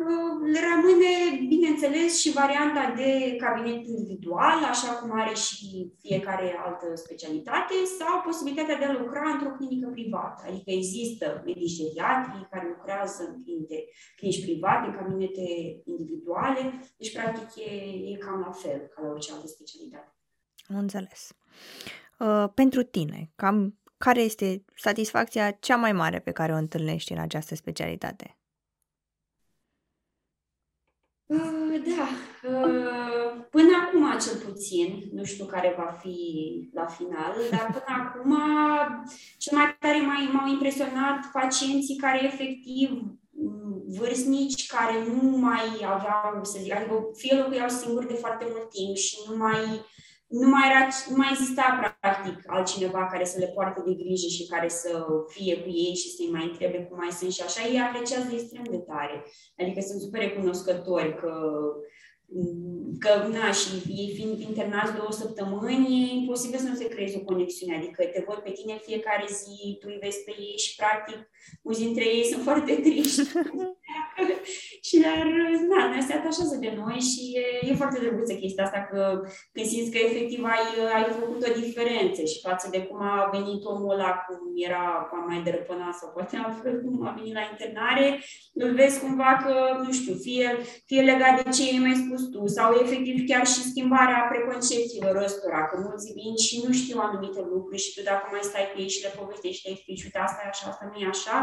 uh, rămâne, bineînțeles, și varianta de cabinet individual, așa cum are și fiecare altă specialitate, sau posibilitatea de a lucra într-o clinică privată. Adică există medici geriatri care lucrează în clinice, clinici private, în cabinete individuale, deci, practic, e, e cam la fel ca la orice altă specialitate. Am înțeles. Uh, pentru tine, cam care este satisfacția cea mai mare pe care o întâlnești în această specialitate? Uh, da, uh, până acum cel puțin, nu știu care va fi la final, dar până acum cel mai tare m-au impresionat pacienții care efectiv mm, vârstnici care nu mai aveau, să zic, adică fie locuiau singuri de foarte mult timp și nu mai nu mai, era, nu mai exista practic altcineva care să le poartă de grijă și care să fie cu ei și să-i mai întrebe cum mai sunt și așa, ei apreciază extrem de tare. Adică sunt super recunoscători că că, na, și ei fiind internați două săptămâni, e imposibil să nu se creeze o conexiune, adică te văd pe tine fiecare zi, tu îi vezi pe ei și, practic, mulți dintre ei sunt foarte triști. și dar, na, ne-a atașează de noi și e, e foarte drăguță chestia asta, că când simți că efectiv ai, ai făcut o diferență și față de cum a venit omul ăla, cum era mai dărăpânat sau poate altfel cum a venit la internare, îl vezi cumva că, nu știu, fie, fie legat de ce ai mai spus spus tu, sau efectiv chiar și schimbarea preconcepțiilor ăstora, că mulți vin și nu știu anumite lucruri și tu dacă mai stai pe ei și le povestești și le explici, uite, asta e așa, asta nu e așa,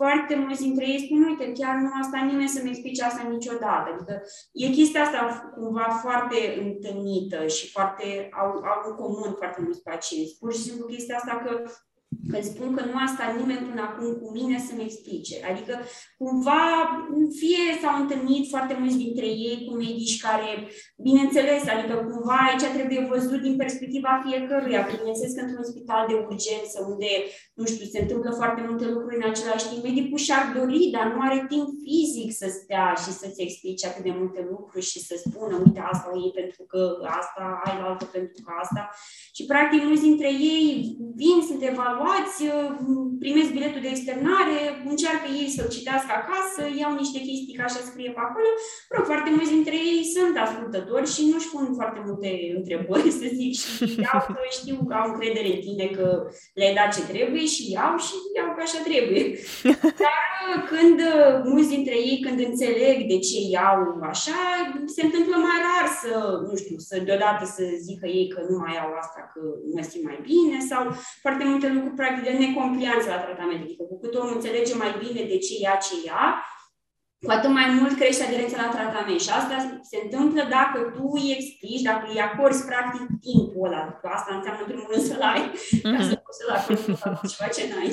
foarte mulți dintre ei spun, uite, chiar nu asta nimeni să-mi explice asta niciodată. Adică e chestia asta cumva foarte întâlnită și foarte, au, au în comun foarte mulți pacienți. Pur și simplu chestia asta că când spun că nu a stat nimeni până acum cu mine să-mi explice. Adică, cumva, fie s-au întâlnit foarte mulți dintre ei cu medici care, bineînțeles, adică cumva aici trebuie văzut din perspectiva fiecăruia. Bineînțeles că într-un spital de urgență, unde, nu știu, se întâmplă foarte multe lucruri în același timp, medicul și-ar dori, dar nu are timp fizic să stea și să-ți explice atât de multe lucruri și să spună, uite, asta e pentru că asta, ai la altă pentru că asta. Și, practic, mulți dintre ei vin, sunt evaluați evaluați, primesc biletul de externare, încearcă ei să-l citească acasă, iau niște chestii ca așa scrie pe acolo. Rog, foarte mulți dintre ei sunt ascultători și nu-și pun foarte multe întrebări, să zic, și iau că știu că au încredere în tine că le-ai dat ce trebuie și iau și iau că așa trebuie. Dar când mulți dintre ei, când înțeleg de ce iau așa, se întâmplă mai rar să, nu știu, să deodată să zică ei că nu mai iau asta, că mă simt mai bine sau foarte multe lucruri cu practic de necomplianță la tratament. Adică cu cât omul înțelege mai bine de ce ia ce ia, cu atât mai mult crește aderența la tratament. Și asta se întâmplă dacă tu îi explici, dacă îi acorzi practic timpul ăla. Asta înseamnă, în primul rând, să-l ai, mm-hmm. ca să poți să-l acorzi ceva ce n-ai.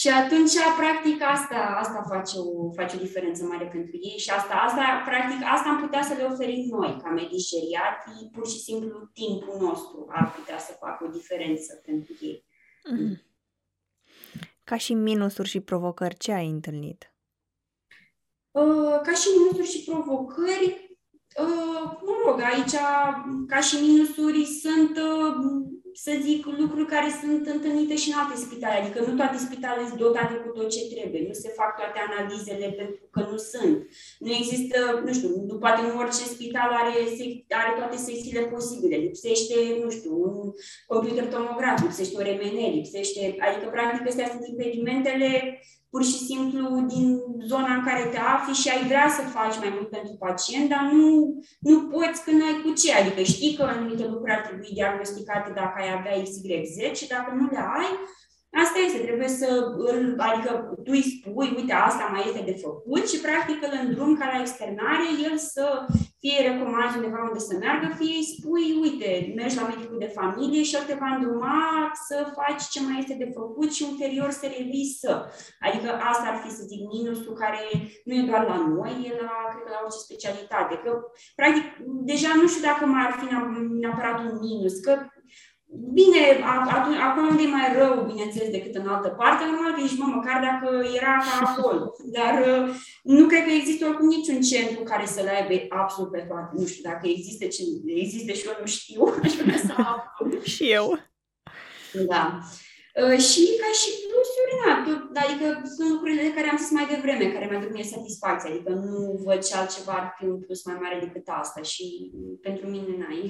Și atunci, practic, asta, asta face, o, face o diferență mare pentru ei și asta, asta, practic, asta am putea să le oferim noi, ca medici geriatri, pur și simplu timpul nostru ar putea să facă o diferență pentru ei. Mm. Ca și minusuri și provocări, ce ai întâlnit? Uh, ca și minusuri și provocări, uh, mă rog, aici, ca și minusuri, sunt uh, să zic, lucruri care sunt întâlnite și în alte spitale. Adică nu toate spitalele sunt dotate cu tot ce trebuie. Nu se fac toate analizele pentru că nu sunt. Nu există, nu știu, nu, poate nu orice spital are, are toate secțiile posibile. Lipsește, nu știu, un computer tomograf, lipsește o RMN, lipsește... Adică, practic, astea sunt impedimentele pur și simplu din zona în care te afli și ai vrea să faci mai mult pentru pacient, dar nu, nu poți când ai cu ce. Adică știi că anumite lucruri ar trebui diagnosticate dacă ai avea XYZ și dacă nu le ai, Asta este, trebuie să îl, adică tu îi spui, uite, asta mai este de făcut și practic îl îndrum ca la externare, el să fie recomanzi undeva unde să meargă, fie îi spui, uite, mergi la medicul de familie și el te va îndruma să faci ce mai este de făcut și ulterior să revii să. Adică asta ar fi, să zic, minusul care nu e doar la noi, e la, cred că la orice specialitate. Că, practic, deja nu știu dacă mai ar fi neapărat un minus, că Bine, atunci, acolo unde e mai rău, bineînțeles, decât în altă parte, normal că ești, mă, măcar dacă era ca acolo. Dar uh, nu cred că există oricum niciun centru care să le aibă absolut pe toate. Nu știu dacă există, ce, există și eu nu știu, aș vrea să Și eu. Da. Uh, și ca și plusuri, na, adică sunt lucrurile de care am zis mai devreme, care mi-aduc mie satisfacție, adică nu văd ce altceva ar fi un plus mai mare decât asta și pentru mine, na, e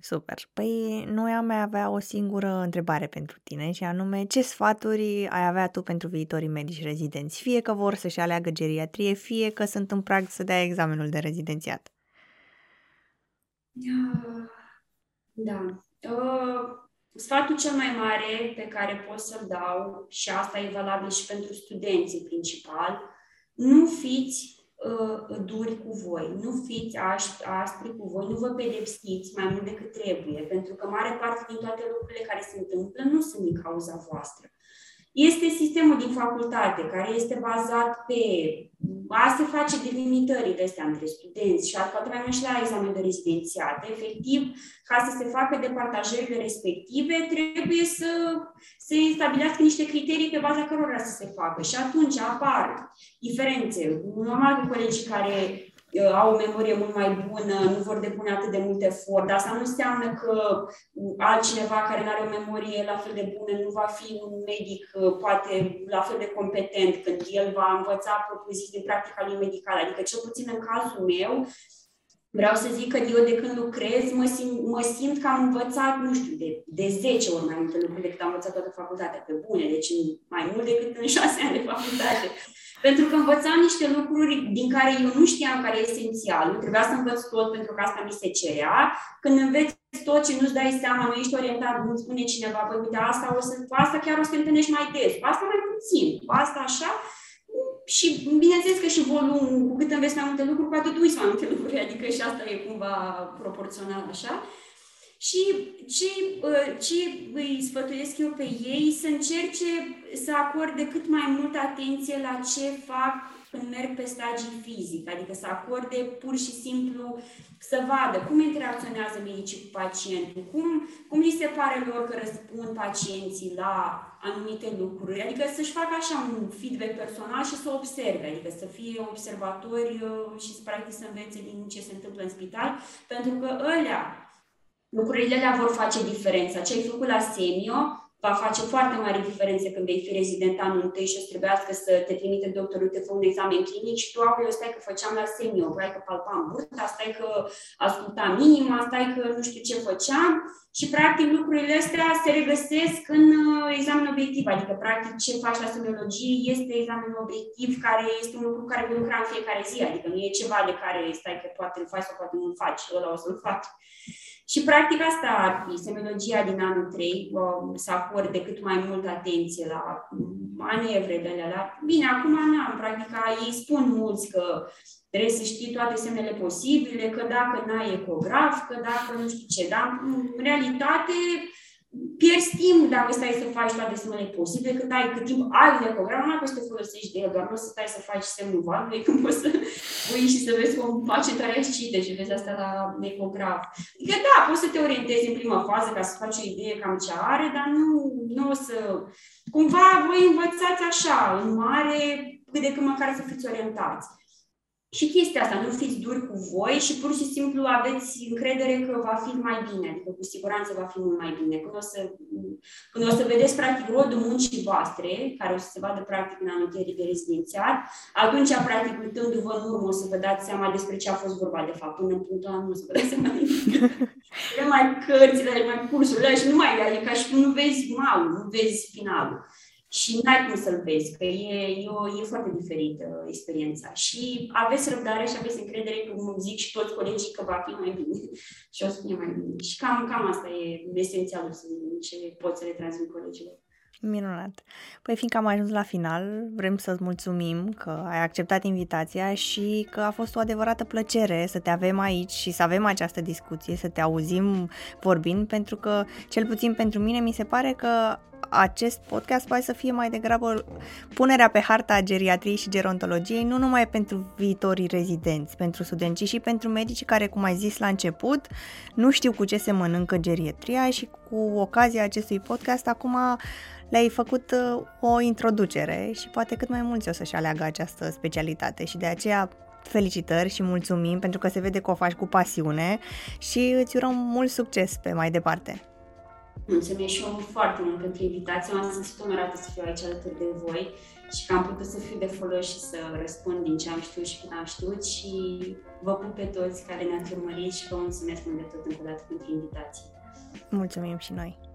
Super. Păi noi am mai avea o singură întrebare pentru tine și anume ce sfaturi ai avea tu pentru viitorii medici rezidenți, fie că vor să-și aleagă geriatrie, fie că sunt în prag să dea examenul de rezidențiat? Da. Uh, sfatul cel mai mare pe care pot să-l dau, și asta e valabil și pentru studenții principal, nu fiți uh, duri cu voi, nu fiți aspri cu voi, nu vă pedepsiți mai mult decât trebuie, pentru că mare parte din toate lucrurile care se întâmplă nu sunt din cauza voastră. Este sistemul din facultate care este bazat pe a se face delimitările astea între studenți și poate mai mult și la examen de rezidențiat. Efectiv, ca să se facă departajările respective, trebuie să se stabilească niște criterii pe baza cărora să se facă. Și atunci apar diferențe. Normal că colegii care Uh, au o memorie mult mai bună, nu vor depune atât de mult efort, dar asta nu înseamnă că altcineva care nu are o memorie la fel de bună nu va fi un medic uh, poate la fel de competent când el va învăța propoziții din practica lui medicală. Adică, cel puțin în cazul meu, Vreau să zic că eu de când lucrez mă simt, mă simt că am învățat, nu știu, de, de 10 ori mai multe lucruri decât am învățat toată facultatea, pe bune, deci mai mult decât în 6 ani de facultate. Pentru că învățam niște lucruri din care eu nu știam care e esențial. Trebuia să învăț tot pentru că asta mi se cerea. Când înveți tot și nu-ți dai seama, nu ești orientat, nu spune cineva, păi uite, asta, o să, asta chiar o să te întâlnești mai des, asta mai puțin, asta așa. Și bineînțeles că și volumul, cu cât înveți mai multe lucruri, cu atât uiți mai multe lucruri, adică și asta e cumva proporțional așa. Și ce, ce îi sfătuiesc eu pe ei să încerce să acorde cât mai multă atenție la ce fac când merg pe stagii fizic, adică să acorde pur și simplu să vadă cum interacționează medicii cu pacientul, cum, cum li se pare lor că răspund pacienții la anumite lucruri, adică să-și facă așa un feedback personal și să observe, adică să fie observatori uh, și să practic să învețe din ce se întâmplă în spital, pentru că ălea lucrurile alea vor face diferența. Ce ai făcut la Semio va face foarte mari diferențe când vei fi rezident anul întâi și o să trebuiască să te trimite doctorul, te fă un examen clinic și tu acolo stai că făceam la Semio, stai că palpam burta, stai că ascultam inima, stai că nu știu ce făceam și practic lucrurile astea se regăsesc în uh, examen obiectiv, adică practic ce faci la semiologie este examen obiectiv care este un lucru care vei lucra în fiecare zi, adică nu e ceva de care stai că poate îl faci sau poate nu îl faci, ăla o să-l faci. Și practic asta ar fi semiologia din anul 3, să acorde cât mai multă atenție la manevre de alea. Bine, acum n-am, practic ei spun mulți că trebuie să știi toate semnele posibile, că dacă n-ai ecograf, că dacă nu știu ce, dar în realitate pierzi timp dacă stai să faci toate semnele posibile, cât ai cât timp ai un ecograf, nu mai poți să te folosești de el, doar nu să stai să faci semnul valului, când poți să pui și să vezi cum face traiascite și vezi asta la ecograf. Adică da, poți să te orientezi în prima fază ca să faci o idee cam ce are, dar nu, nu o să... Cumva voi învățați așa, în mare, cât de cât măcar să fiți orientați și chestia asta, nu fiți duri cu voi și pur și simplu aveți încredere că va fi mai bine, adică cu siguranță va fi mult mai bine. Când o să, când o să vedeți practic rodul muncii voastre, care o să se vadă practic în anul de rezidențiat, atunci, practic, uitându-vă în urmă, o să vă dați seama despre ce a fost vorba, de fapt, până în punctul ăla nu o să vă dați seama de mai cărțile, mai cursurile și nu mai, e ca și cum nu vezi malul, nu vezi finalul și n-ai cum să-l vezi, că e, e, o, e foarte diferită experiența. Și aveți răbdare și aveți încredere, cum zic și toți colegii, că va fi mai bine și o să fie mai bine. Și cam, cam asta e esențialul să ce pot să le transmit colegilor. Minunat. Păi fiindcă am ajuns la final, vrem să-ți mulțumim că ai acceptat invitația și că a fost o adevărată plăcere să te avem aici și să avem această discuție, să te auzim vorbind, pentru că, cel puțin pentru mine, mi se pare că acest podcast poate să fie mai degrabă punerea pe harta geriatriei și gerontologiei, nu numai pentru viitorii rezidenți, pentru studenți, ci și pentru medici care, cum ai zis la început, nu știu cu ce se mănâncă geriatria și cu ocazia acestui podcast acum le-ai făcut uh, o introducere și poate cât mai mulți o să-și aleagă această specialitate și de aceea felicitări și mulțumim pentru că se vede că o faci cu pasiune și îți urăm mult succes pe mai departe. Mulțumesc și eu foarte mult pentru invitație. M-am simțit onorată să fiu aici alături de voi și că am putut să fiu de folos și să răspund din ce am știut și cât am știut și vă pup pe toți care ne-ați urmărit și vă mulțumesc mult de tot încă o dată pentru invitație. Mulțumim și noi!